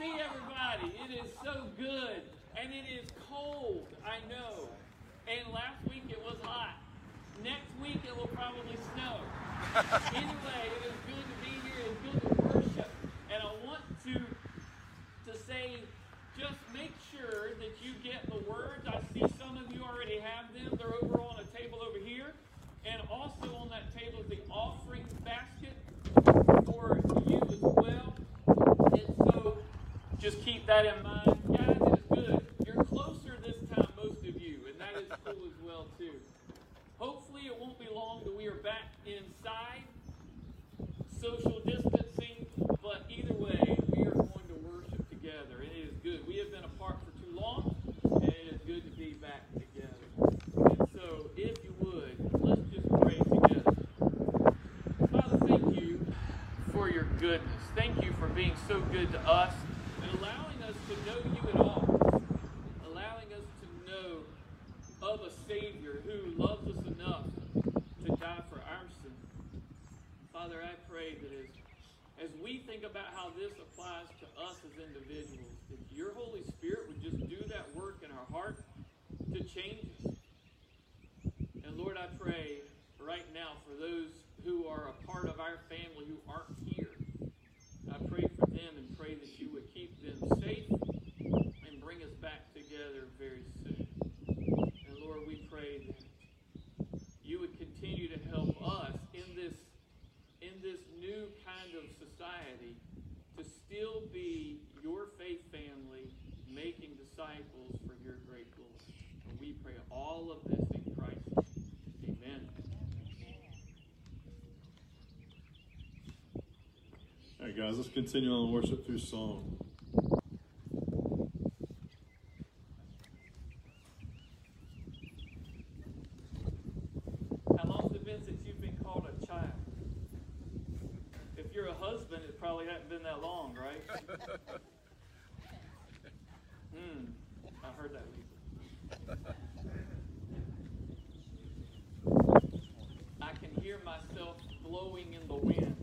see everybody. It is so good. And it is cold, I know. And last week it was hot. Next week it will probably snow. anyway, it is good to be here. It's good to worship. And I want to to say just make sure that you get the words. I see some of you already have them. They're over on a table over here. And also on that table is the offering basket for you as well. And so just keep that in mind. Guys, it is good. You're closer this time, most of you, and that is cool as well too. Hopefully it won't be long till we are back inside. Social distancing, but either way, we are going to worship together. It is good. We have been apart for too long, and it is good to be back together. And so, if you would, let's just pray together. Father, thank you for your goodness. Thank you for being so good to us allowing us to know you at all. Allowing us to know of a Savior who loves us enough to die for our sin. Father, I pray that as, as we think about how this applies to us as individuals, that your Holy Spirit would just do that work in our heart to change us. And Lord, I pray right now for those who are a part of our family who aren't here. I pray for them and pray that you would keep them safe and bring us back together very soon. And Lord, we pray that you would continue to help us in this in this new kind of society to still be your faith family making disciples for your great glory. And we pray all of this in Christ. Amen. All right, guys, let's continue on worship through song. How long's it been since you've been called a child? If you're a husband, it probably hasn't been that long, right? Hmm. I heard that. I can hear myself blowing in the wind.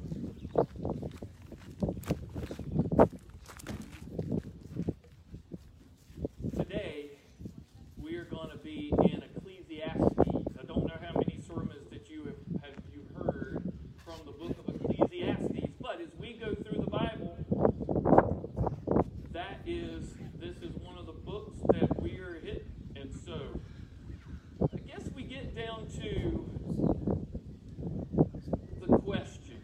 Today, we are going to be in Ecclesiastes. I don't know how many sermons that you have, have you heard from the book of Ecclesiastes, but as we go through the Bible, that is this is one of the books that we are hit, and so I guess we get down to the question: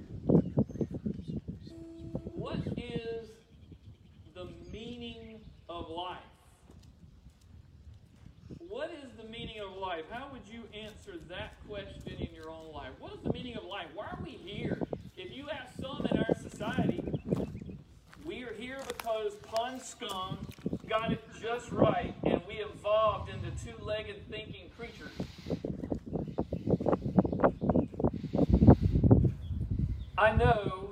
What is the meaning of life? What is the meaning of life? How would you answer that question in your own life? What is the meaning of life? Why are we here? If you ask some in our society, we are here because pond scum got it just right and we evolved into two legged thinking creatures. I know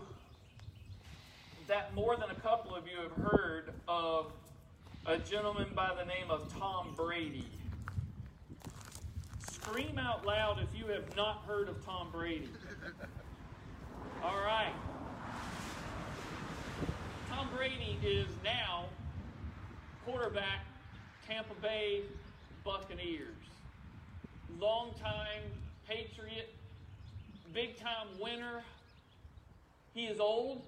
that more than a couple of you have heard of a gentleman by the name of Tom Brady. Scream out loud if you have not heard of Tom Brady. All right. Tom Brady is now quarterback Tampa Bay Buccaneers. Longtime Patriot, big time winner. He is old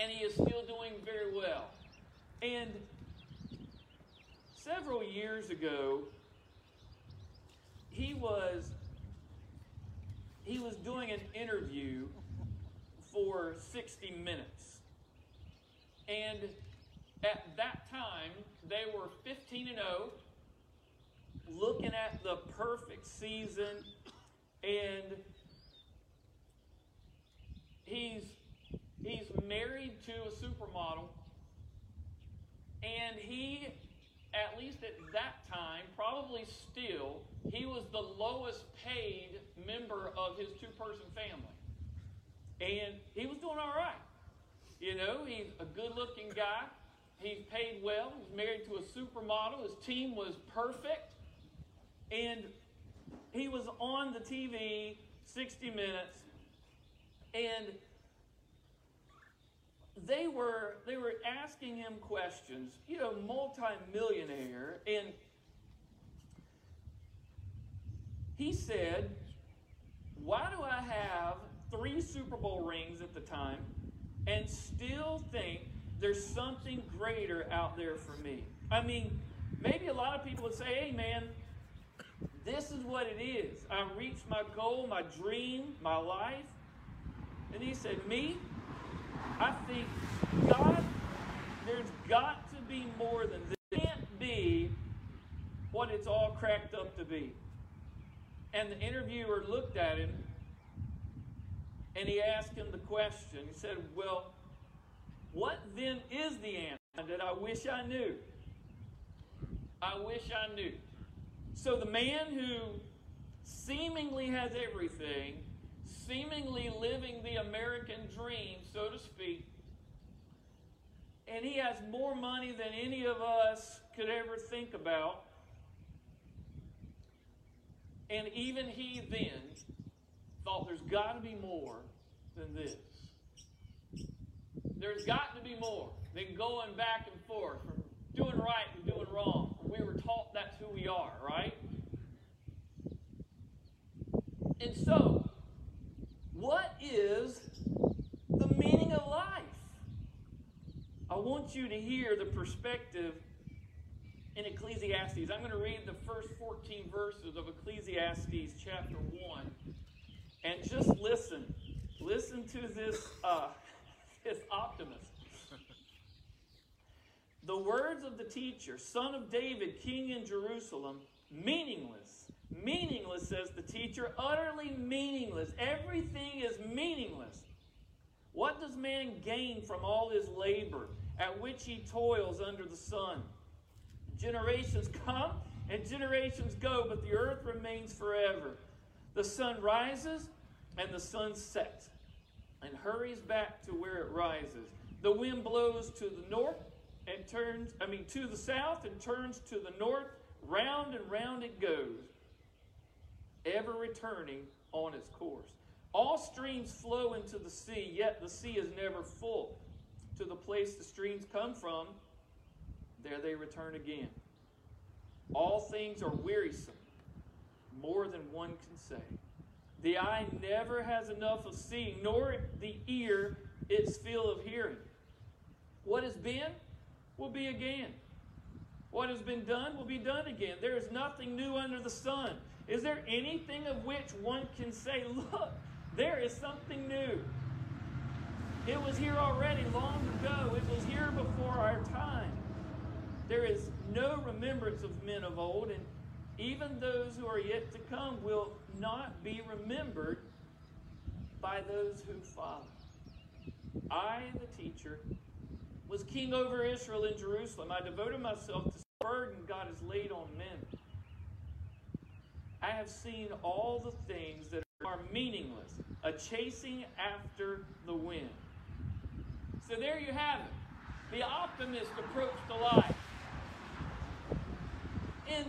and he is still doing very well. And several years ago, he was he was doing an interview for 60 minutes. And at that time, they were 15 and 0, looking at the perfect season and he's he's married to a supermodel and he at least at that time probably still he was the lowest paid member of his two person family. And he was doing all right. You know he's a good looking guy. He's paid well. He's married to a supermodel. His team was perfect. And he was on the tv 60 minutes. And they were they were asking him questions, you know, multimillionaire, and he said, Why do I have three Super Bowl rings at the time and still think there's something greater out there for me? I mean, maybe a lot of people would say, Hey, man, this is what it is. I reached my goal, my dream, my life. And he said, Me? I think God, there's got to be more than this. It can't be what it's all cracked up to be. And the interviewer looked at him and he asked him the question. He said, Well, what then is the answer that I wish I knew? I wish I knew. So the man who seemingly has everything, seemingly living the American dream, so to speak, and he has more money than any of us could ever think about. And even he then thought there's got to be more than this. There's got to be more than going back and forth from doing right and doing wrong. We were taught that's who we are, right? And so, what is the meaning of life? I want you to hear the perspective in Ecclesiastes. I'm going to read the first 14 verses of Ecclesiastes chapter 1. And just listen. Listen to this, uh, this optimist. The words of the teacher, son of David, king in Jerusalem, meaningless. Meaningless, says the teacher, utterly meaningless. Everything is meaningless. What does man gain from all his labor at which he toils under the sun? Generations come and generations go, but the earth remains forever. The sun rises and the sun sets and hurries back to where it rises. The wind blows to the north and turns, I mean, to the south and turns to the north. Round and round it goes, ever returning on its course. All streams flow into the sea, yet the sea is never full. To the place the streams come from, there they return again. All things are wearisome, more than one can say. The eye never has enough of seeing, nor the ear its fill of hearing. What has been will be again. What has been done will be done again. There is nothing new under the sun. Is there anything of which one can say, Look, there is something new? It was here already long ago, it was here before our time. There is no remembrance of men of old, and even those who are yet to come will not be remembered by those who follow. I, the teacher, was king over Israel in Jerusalem. I devoted myself to the burden God has laid on men. I have seen all the things that are meaningless, a chasing after the wind. So there you have it. The optimist approach to life. And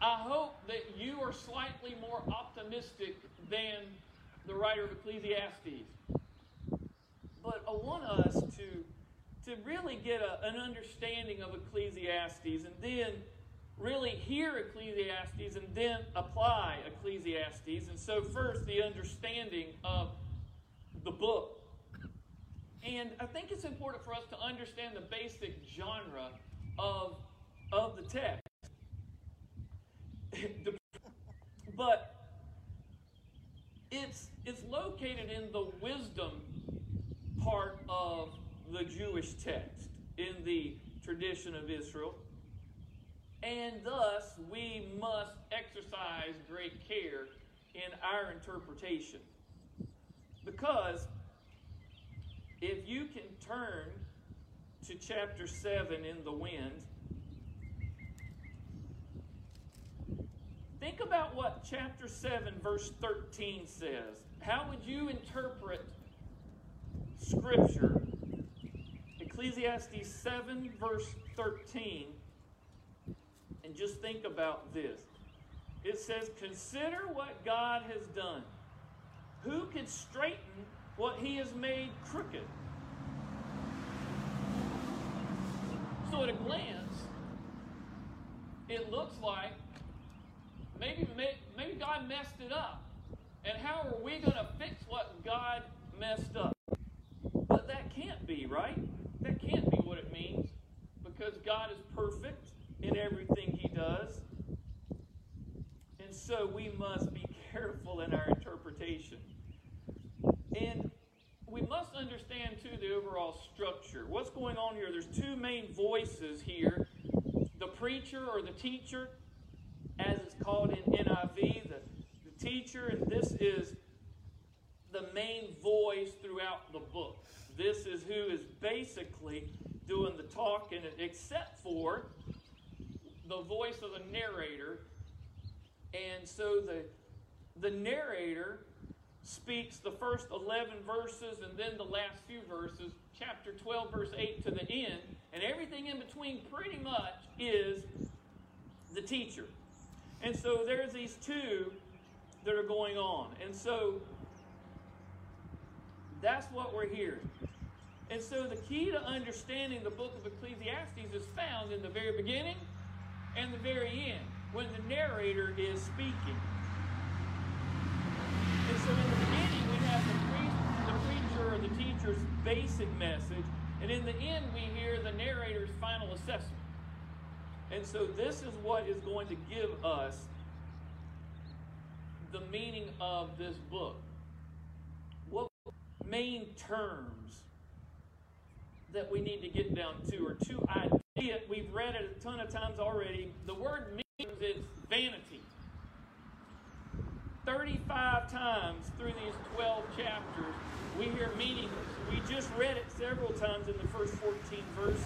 I hope that you are slightly more optimistic than the writer of Ecclesiastes. But I want us to, to really get a, an understanding of Ecclesiastes and then really hear Ecclesiastes and then apply Ecclesiastes. And so, first, the understanding of the book. And I think it's important for us to understand the basic genre of, of the text. but it's, it's located in the wisdom part of the Jewish text in the tradition of Israel. And thus, we must exercise great care in our interpretation. Because if you can turn to chapter 7 in the wind, think about what chapter 7, verse 13 says. How would you interpret Scripture? Ecclesiastes 7, verse 13 and just think about this. It says, Consider what God has done. Who can straighten what he has made crooked. So at a glance, it looks like maybe maybe God messed it up. And how are we going to fix what God messed up? But that can't be, right? That can't be what it means because God is perfect in everything he does. And so we must be careful in our interpretation. And we must understand, too, the overall structure. What's going on here? There's two main voices here the preacher or the teacher, as it's called in NIV, the, the teacher, and this is the main voice throughout the book. This is who is basically doing the talking, except for the voice of the narrator. And so the, the narrator speaks the first 11 verses and then the last few verses, chapter 12, verse 8 to the end, and everything in between pretty much is the teacher. And so there's these two that are going on. And so that's what we're hearing. And so the key to understanding the book of Ecclesiastes is found in the very beginning and the very end when the narrator is speaking. And so in the beginning, we have the, pre- the preacher or the teacher's basic message, and in the end, we hear the narrator's final assessment. And so this is what is going to give us the meaning of this book. What main terms that we need to get down to, or two ideas. We've read it a ton of times already. The word means it's vanity. 35 times through these 12 chapters, we hear meaningless. We just read it several times in the first 14 verses.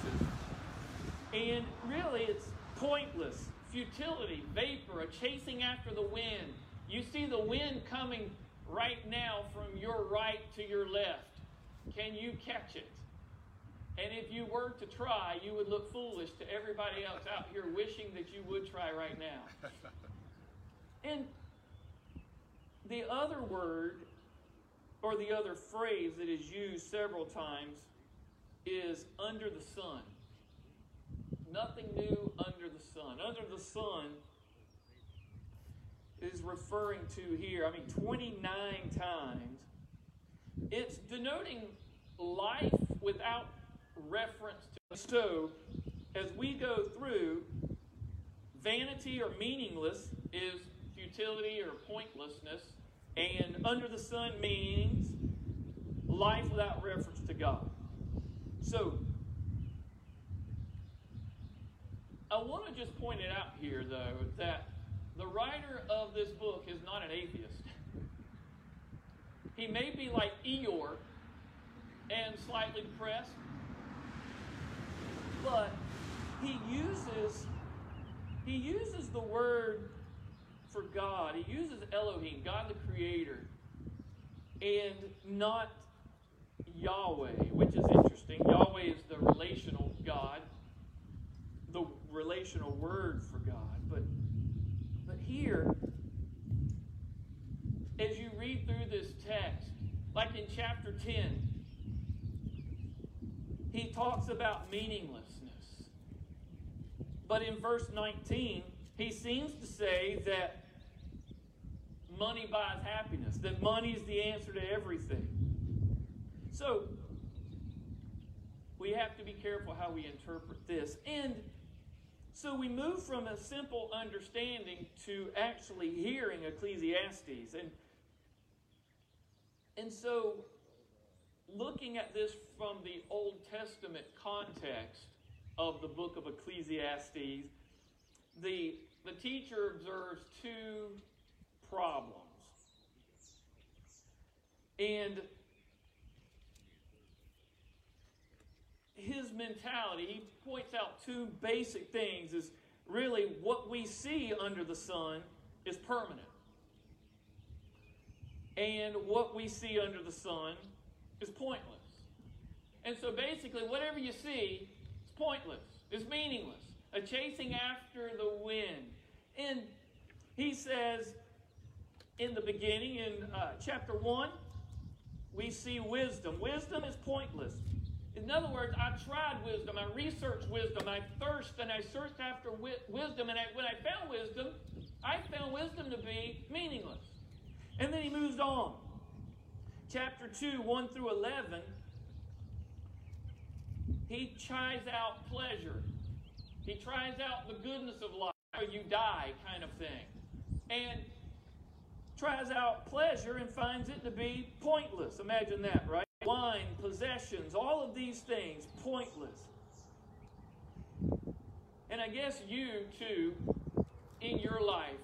And really, it's pointless, futility, vapor, a chasing after the wind. You see the wind coming right now from your right to your left. Can you catch it? And if you were to try, you would look foolish to everybody else out here wishing that you would try right now. and the other word, or the other phrase that is used several times, is under the sun. Nothing new under the sun. Under the sun is referring to here, I mean, 29 times. It's denoting life without reference to. So, as we go through, vanity or meaningless is futility or pointlessness, and under the sun means life without reference to God. So, I want to just point it out here, though, that the writer of this book is not an atheist. He may be like Eeyore and slightly depressed, but he uses he uses the word for God. He uses Elohim, God the Creator, and not Yahweh, which is interesting. Yahweh is the relational God, relational word for God. But but here, as you read through this text, like in chapter 10, he talks about meaninglessness. But in verse 19, he seems to say that money buys happiness, that money is the answer to everything. So, we have to be careful how we interpret this. And so we move from a simple understanding to actually hearing Ecclesiastes. And, and so, looking at this from the Old Testament context of the book of Ecclesiastes, the, the teacher observes two problems. And his mentality, he points out two basic things is really what we see under the sun is permanent. And what we see under the sun is pointless. And so basically, whatever you see is pointless, is meaningless, a chasing after the wind. And he says in the beginning, in uh, chapter 1, we see wisdom. Wisdom is pointless. In other words, I tried wisdom, I researched wisdom, I thirsted and I searched after wi- wisdom, and I, when I found wisdom, I found wisdom to be meaningless. And then he moves on. Chapter 2, 1 through 11, he tries out pleasure. He tries out the goodness of life, or you die kind of thing. And tries out pleasure and finds it to be pointless. Imagine that, right? Wine, possessions, all of these things, pointless. And I guess you too, in your life,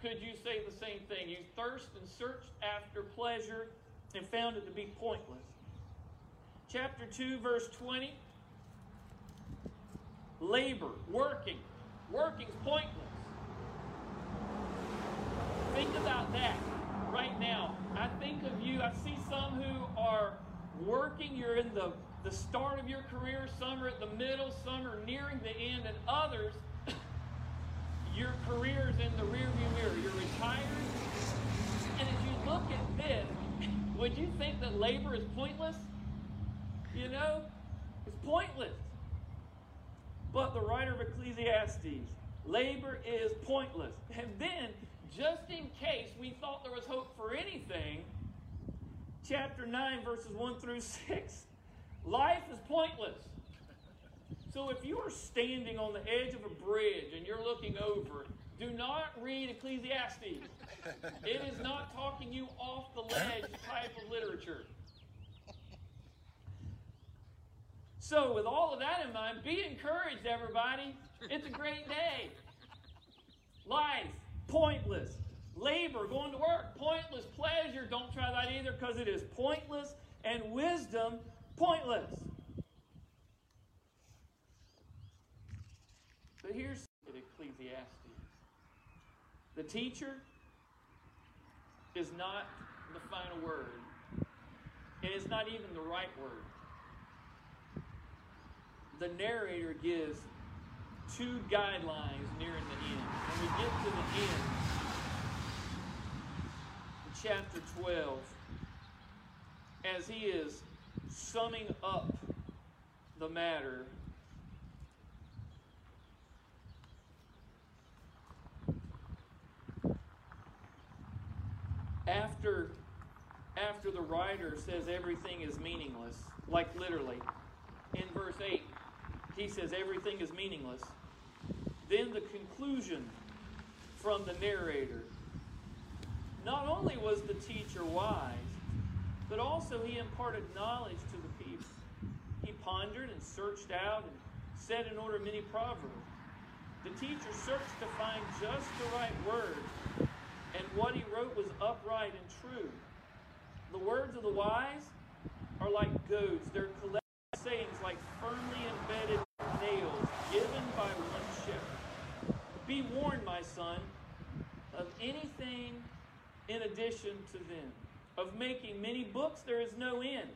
could you say the same thing? You thirst and searched after pleasure and found it to be pointless. Chapter 2, verse 20 labor, working. Working's pointless. Think about that right now. I think of you, I see some who are working, you're in the, the start of your career, some are at the middle, some are nearing the end, and others, your career is in the rearview mirror. You're retired. And as you look at this, would you think that labor is pointless? You know, it's pointless. But the writer of Ecclesiastes, labor is pointless. And then, just in case we thought there was hope for anything, chapter 9, verses 1 through 6, life is pointless. So if you are standing on the edge of a bridge and you're looking over, do not read Ecclesiastes. It is not talking you off the ledge type of literature. So, with all of that in mind, be encouraged, everybody. It's a great day. Life, pointless. Labor, going to work, pointless. Pleasure, don't try that either because it is pointless. And wisdom, pointless. But here's Ecclesiastes the teacher is not the final word, and it's not even the right word the narrator gives two guidelines nearing the end. When we get to the end, chapter 12, as he is summing up the matter, after after the writer says everything is meaningless, like literally, in verse 8, he says everything is meaningless. Then the conclusion from the narrator. Not only was the teacher wise, but also he imparted knowledge to the people. He pondered and searched out and set in order many proverbs. The teacher searched to find just the right words, and what he wrote was upright and true. The words of the wise are like goads, they're collected sayings like firmly embedded nails given by one shepherd. Be warned, my son, of anything in addition to them. Of making many books there is no end,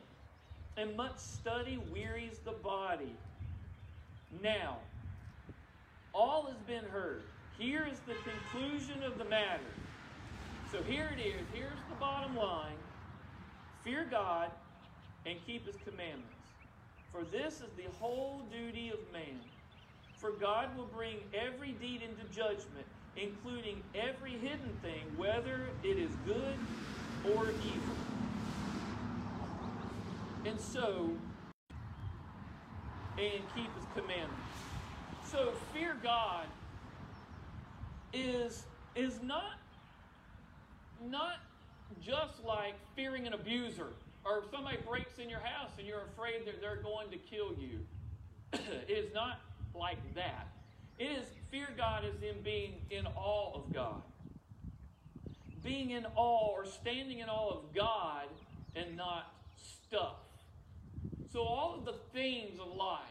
and much study wearies the body. Now, all has been heard. Here is the conclusion of the matter. So here it is. Here's the bottom line fear God and keep his commandments. For this is the whole duty of man. For God will bring every deed into judgment, including every hidden thing, whether it is good or evil. And so, and keep his commandments. So fear God is is not not just like fearing an abuser or if somebody breaks in your house and you're afraid that they're going to kill you. it is not like that. It is fear God as in being in awe of God. Being in awe or standing in awe of God and not stuff. So all of the things of life,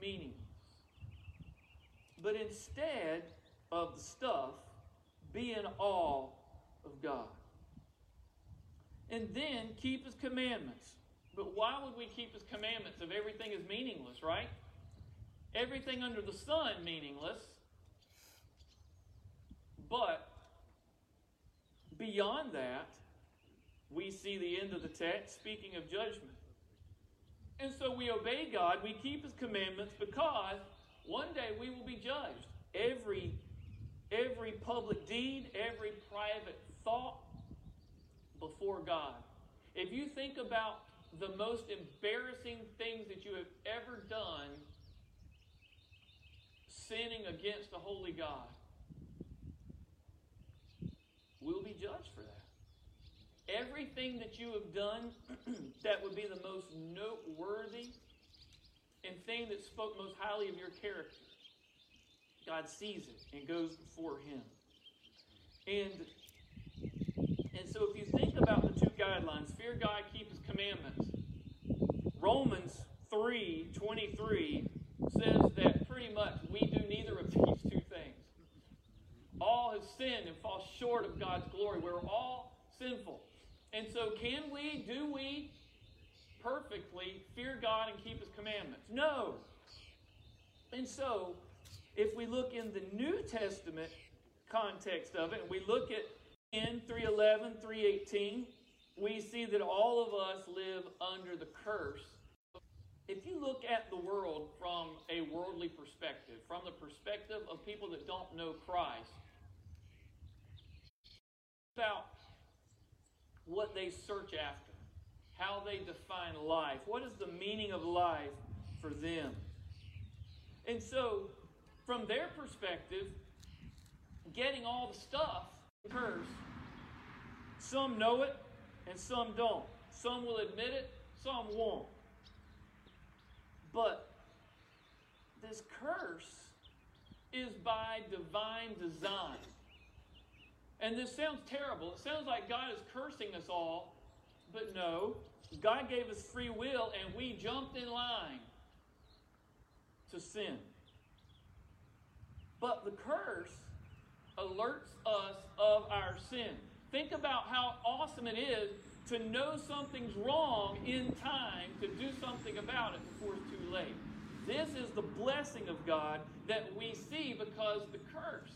meaningless. But instead of the stuff, be in awe of God and then keep his commandments. But why would we keep his commandments if everything is meaningless, right? Everything under the sun meaningless. But beyond that, we see the end of the text speaking of judgment. And so we obey God, we keep his commandments because one day we will be judged. Every every public deed, every private thought before God. If you think about the most embarrassing things that you have ever done sinning against the holy God, will be judged for that. Everything that you have done that would be the most noteworthy and thing that spoke most highly of your character, God sees it and goes before Him. And and so if you think about the two guidelines, fear God, keep His commandments. Romans 3 23 says that pretty much we do neither of these two things. All have sinned and fall short of God's glory. We're all sinful. And so, can we, do we perfectly fear God and keep His commandments? No. And so, if we look in the New Testament context of it, and we look at in 311, 318, we see that all of us live under the curse. If you look at the world from a worldly perspective, from the perspective of people that don't know Christ, about what they search after, how they define life, what is the meaning of life for them. And so, from their perspective, getting all the stuff occurs. Some know it and some don't. Some will admit it, some won't. But this curse is by divine design. And this sounds terrible. It sounds like God is cursing us all, but no. God gave us free will and we jumped in line to sin. But the curse alerts us of our sin. Think about how awesome it is to know something's wrong in time to do something about it before it's too late. This is the blessing of God that we see because the curse.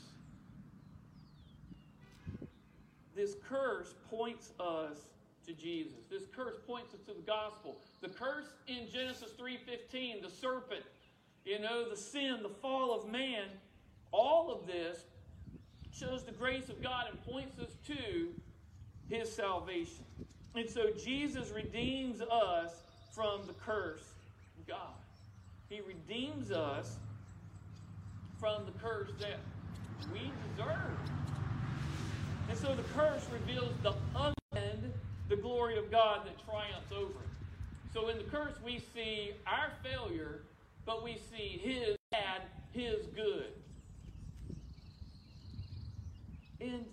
This curse points us to Jesus. This curse points us to the gospel. The curse in Genesis 3:15, the serpent, you know, the sin, the fall of man, all of this shows the grace of God and points us to his salvation. And so Jesus redeems us from the curse of God. He redeems us from the curse that we deserve. And so the curse reveals the end, the glory of God that triumphs over it. So in the curse, we see our failure, but we see His bad, His good. And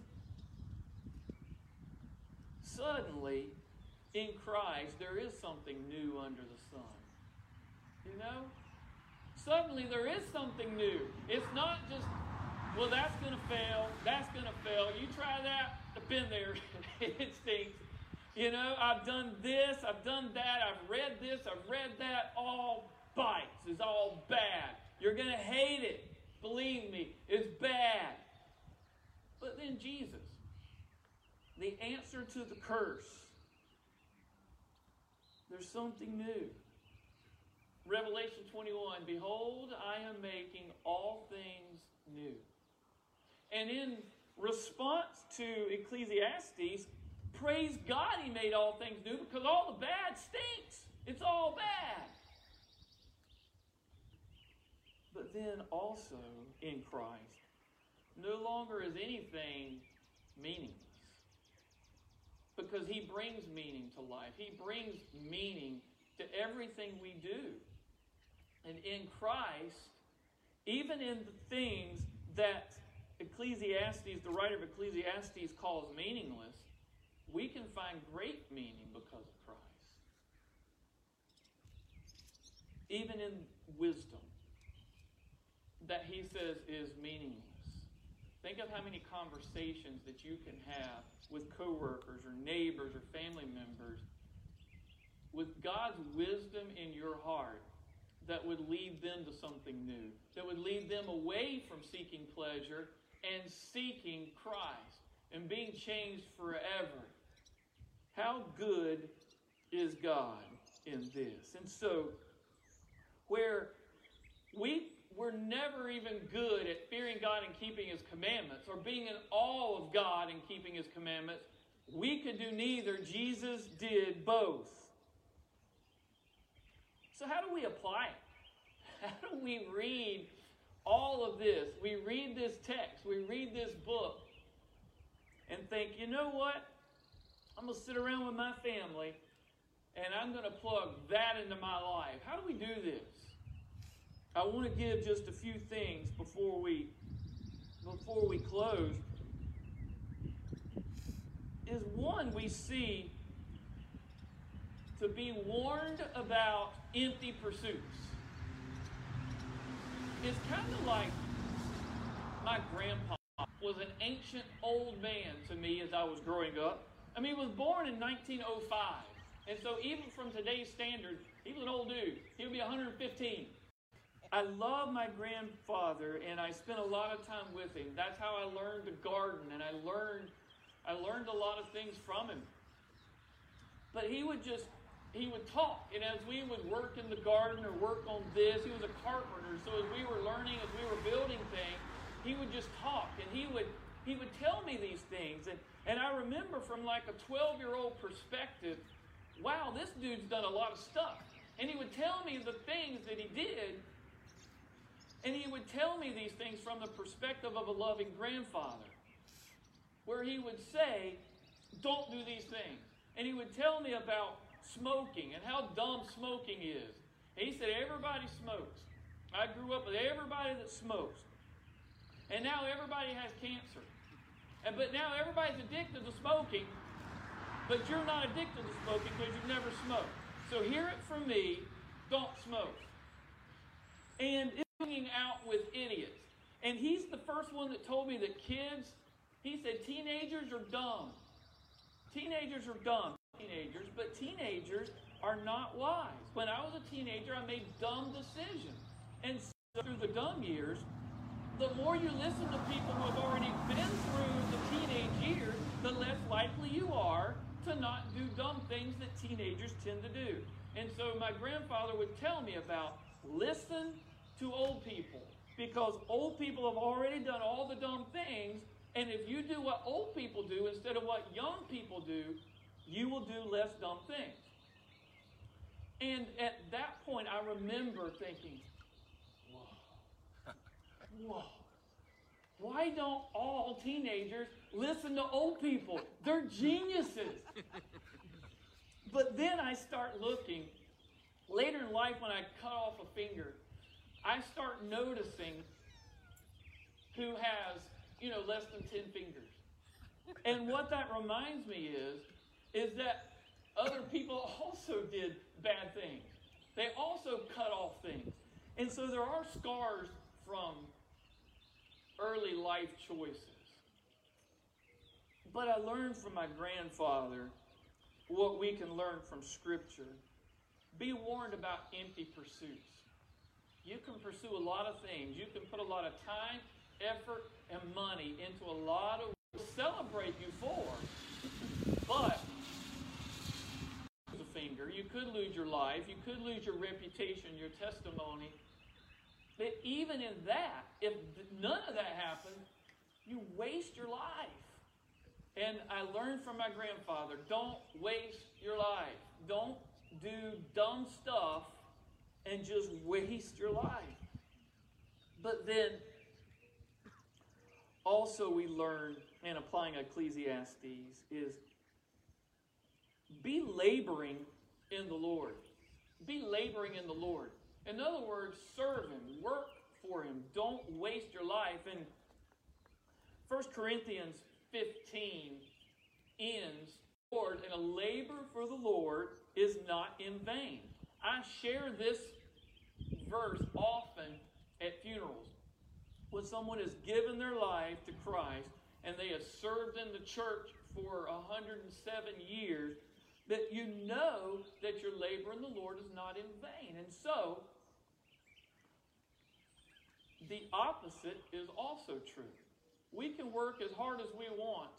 suddenly, in Christ, there is something new under the sun. You know? Suddenly, there is something new. It's not just, well, that's going to fail. That's going to fail. You try that. I've been there. it stinks. You know, I've done this. I've done that. I've read this. I've read that. All bites. Is all bad. You're going to hate it. Believe me, it's bad. But then Jesus, the answer to the curse. There's something new. Revelation 21 Behold, I am making all things new. And in response to Ecclesiastes, praise God he made all things new because all the bad stinks. It's all bad. But then also in Christ, no longer is anything meaningless because he brings meaning to life. He brings meaning to everything we do. And in Christ, even in the things that Ecclesiastes, the writer of Ecclesiastes, calls meaningless, we can find great meaning because of Christ. Even in wisdom, that he says is meaningless. Think of how many conversations that you can have with coworkers or neighbors or family members with God's wisdom in your heart that would lead them to something new, that would lead them away from seeking pleasure and seeking Christ and being changed forever. How good is God in this? And so, where we we're never even good at fearing God and keeping His commandments, or being in awe of God and keeping His commandments, we could do neither. Jesus did both. So, how do we apply it? How do we read all of this? We read this text, we read this book, and think, you know what? I'm going to sit around with my family and I'm going to plug that into my life. How do we do this? I want to give just a few things before we before we close. Is one we see to be warned about empty pursuits. It's kind of like my grandpa was an ancient old man to me as I was growing up. I mean, he was born in 1905. And so, even from today's standard, he was an old dude. He would be 115. I love my grandfather, and I spent a lot of time with him. That's how I learned to garden, and I learned, I learned a lot of things from him. But he would just, he would talk, and as we would work in the garden or work on this, he was a carpenter. So as we were learning, as we were building things, he would just talk, and he would, he would tell me these things, and and I remember from like a 12 year old perspective, wow, this dude's done a lot of stuff. And he would tell me the things that he did and he would tell me these things from the perspective of a loving grandfather, where he would say, Don't do these things. And he would tell me about smoking and how dumb smoking is. And he said, Everybody smokes. I grew up with everybody that smokes. And now everybody has cancer. And but now everybody's addicted to smoking, but you're not addicted to smoking because you've never smoked. So hear it from me, don't smoke. And hanging out with idiots. And he's the first one that told me that kids, he said teenagers are dumb. Teenagers are dumb. Teenagers, but teenagers are not wise. When I was a teenager, I made dumb decisions. And so through the dumb years, the more you listen to people who have already been through the teenage years, the less likely you are to not do dumb things that teenagers tend to do. And so my grandfather would tell me about listen to old people because old people have already done all the dumb things. And if you do what old people do instead of what young people do, you will do less dumb things. And at that point, I remember thinking, whoa, whoa. Why don't all teenagers listen to old people? They're geniuses. but then I start looking. Later in life, when I cut off a finger, I start noticing who has, you know, less than 10 fingers. And what that reminds me is, is that other people also did bad things. They also cut off things. And so there are scars from early life choices. But I learned from my grandfather what we can learn from Scripture. Be warned about empty pursuits. You can pursue a lot of things. You can put a lot of time, effort, and money into a lot of celebrate you for. But a finger, you could lose your life, you could lose your reputation, your testimony. But even in that, if none of that happens, you waste your life. And I learned from my grandfather don't waste your life. Don't do dumb stuff and just waste your life. But then also we learn in applying Ecclesiastes is be laboring in the Lord. Be laboring in the Lord. In other words, serve Him, work for Him. Don't waste your life. And 1 Corinthians 15 ends, Lord, and a labor for the Lord is not in vain. I share this verse often at funerals. When someone has given their life to Christ and they have served in the church for 107 years, that you know that your labor in the Lord is not in vain. And so, the opposite is also true. We can work as hard as we want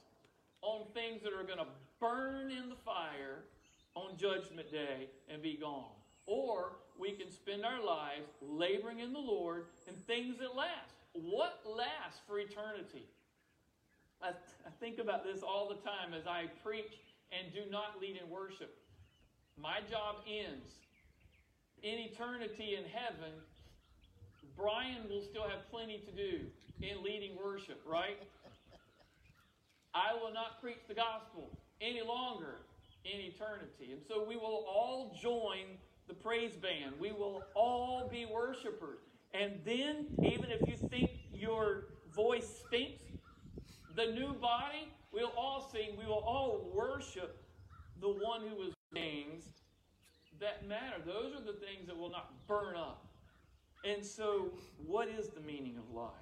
on things that are going to burn in the fire on Judgment Day and be gone. Or we can spend our lives laboring in the Lord and things that last. What lasts for eternity? I, I think about this all the time as I preach and do not lead in worship. My job ends. In eternity in heaven, Brian will still have plenty to do in leading worship, right? I will not preach the gospel any longer in eternity. And so we will all join the praise band. We will all be worshipers. And then, even if you think your voice stinks, the new body, we'll all sing, we will all worship the one who was things that matter. Those are the things that will not burn up. And so, what is the meaning of life?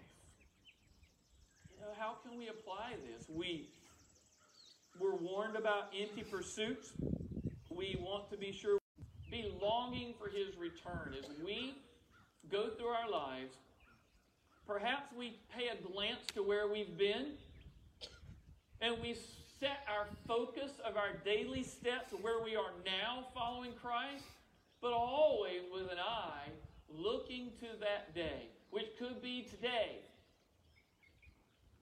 You know, how can we apply this? We we're warned about empty pursuits. We want to be sure be longing for his return as we go through our lives. Perhaps we pay a glance to where we've been and we set our focus of our daily steps where we are now following Christ, but always with an eye looking to that day, which could be today.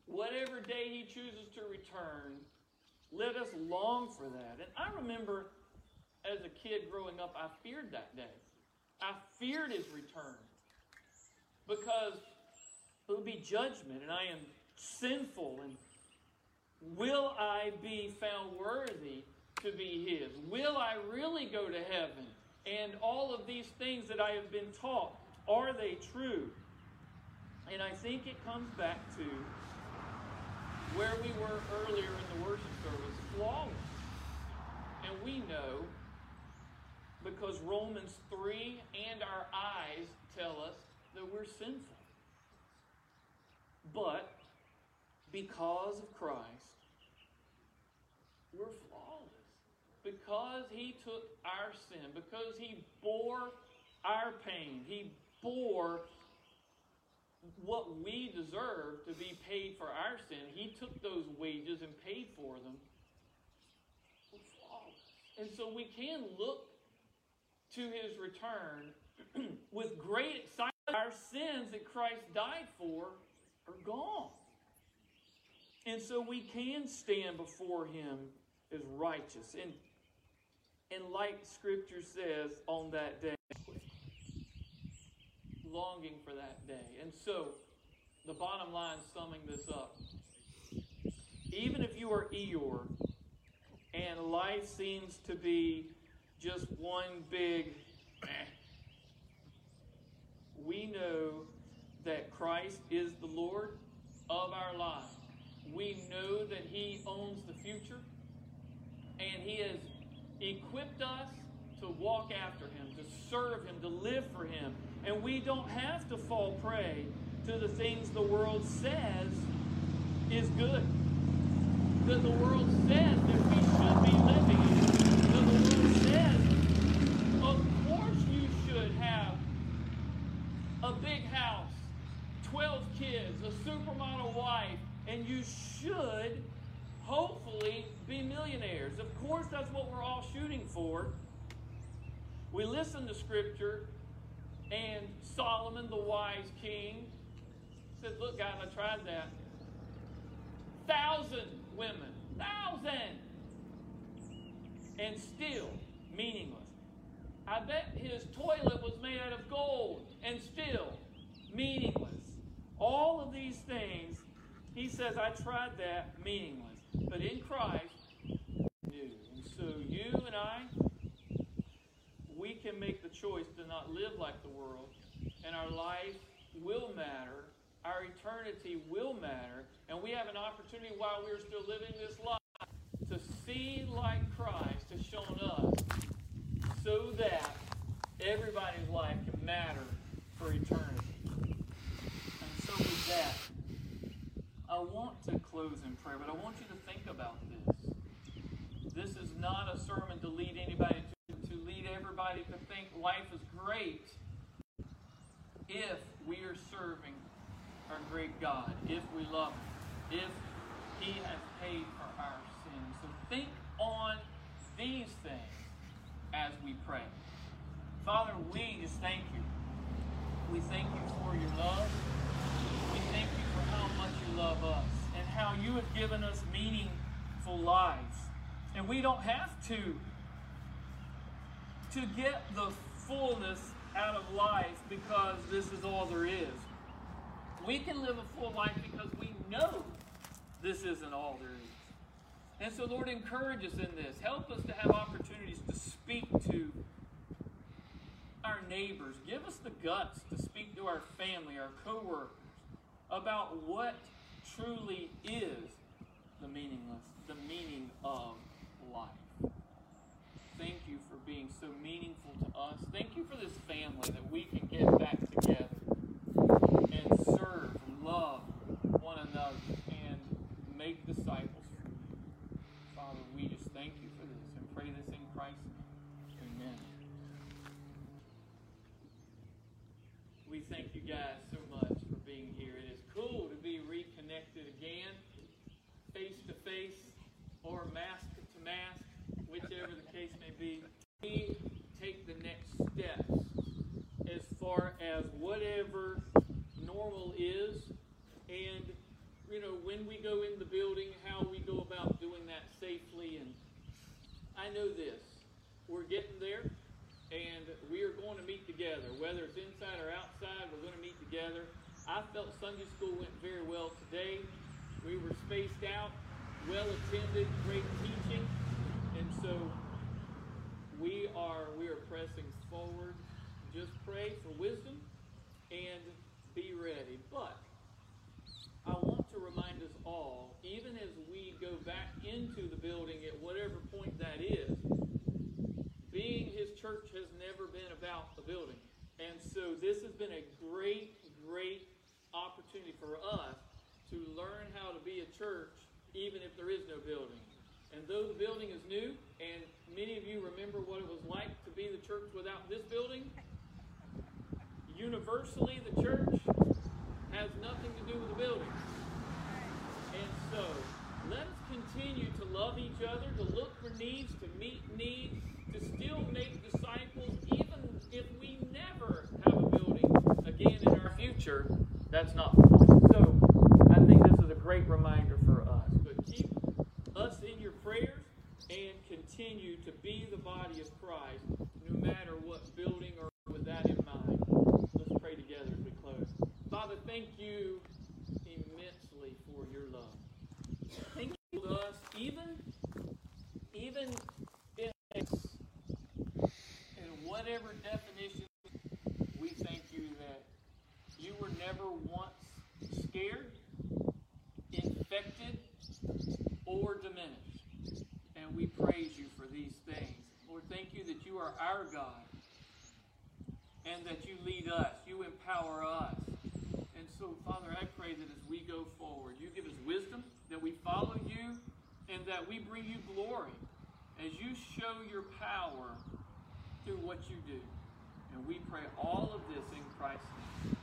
Whatever day he chooses to return, let us long for that. And I remember as a kid growing up, I feared that day. I feared his return because it would be judgment, and I am sinful. And will I be found worthy to be his? Will I really go to heaven? And all of these things that I have been taught, are they true? And I think it comes back to where we were earlier in the worship service, flawless. And we know because Romans 3 and our eyes tell us that we're sinful. But because of Christ, we're flawless. Because he took our sin, because he bore our pain, he bore what we deserve to be paid for our sin. He took those wages and paid for them. And so we can look to his return with great excitement. Our sins that Christ died for are gone. And so we can stand before him as righteous. And, and like Scripture says on that day, longing for that day. And so, the bottom line, summing this up, even if you are Eeyore and life seems to be just one big we know that Christ is the Lord of our lives. We know that He owns the future and He has equipped us to walk after Him, to serve Him, to live for Him. And we don't have to fall prey to the things the world says is good. That the world says that we should be living in. That the world says, of course you should have a big house, 12 kids, a supermodel wife, and you should hopefully be millionaires. Of course, that's what we're all shooting for. We listen to Scripture and Solomon, the wise king, said, Look, guys, I tried that. Thousand women, thousand, and still meaningless. I bet his toilet was made out of gold and still meaningless. All of these things, he says, I tried that meaningless. But in Christ, new. And so you and I, we can make the choice to not live like the world, and our life will matter. Our eternity will matter, and we have an opportunity while we're still living this life to see like Christ has shown us so that everybody's life can matter for eternity. And so with that, I want to close in prayer, but I want you to think about this. This is not a sermon to lead anybody to, to lead everybody to think life is great if we are serving our great God, if we love Him, if He has paid for our sins. So think on these things as we pray. Father, we just thank you. We thank you for your love. We thank you for how much you love us and how you have given us meaningful lives. And we don't have to to get the fullness out of life because this is all there is. We can live a full life because we know this isn't all there is. And so, Lord, encourage us in this. Help us to have opportunities to speak to our neighbors. Give us the guts to speak to our family, our coworkers, about what truly is the meaningless, the meaning of life. Thank you for being so meaningful to us. Thank you for this family that we can get back together and serve love one another and make disciples. Father, we just thank you for this and pray this in Christ's name. Amen. We thank you guys so much for being here. It is cool to be reconnected again, face or mask to mask, whichever the case may be. We take the next steps as far as whatever normal is and you know when we go in the building how we go about doing that safely. And I know this we're getting there and we are going to meet together whether it's inside or outside we're going to meet together. I felt Sunday school went very well today. We were spaced out well attended great teaching and so we are we are pressing forward just pray for wisdom and be ready. But I want to remind us all, even as we go back into the building at whatever point that is, being his church has never been about the building. And so this has been a great, great opportunity for us to learn how to be a church even if there is no building. And though the building is new, and many of you remember what it was like to be the church without this building, universally the church has nothing to do with the building. And so let us continue to love each other, to look for needs, to meet needs, to still make disciples, even if we never have a building again in our future. That's not. So I think this is a great reminder for us. But keep us in your prayers and continue to be the body of Christ no matter what building or with that in mind. Let's pray together as we close. Father, thank you immensely for your love. Thank you to us, even, even in, in whatever definition, we thank you that you were never once scared, infected, or diminished. And we praise you for these things. Lord, thank you that you are our God and that you lead us, you empower us. And so, Father, I pray that as we go forward, you give us wisdom, that we follow you, and that we bring you glory as you show your power through what you do. And we pray all of this in Christ's name.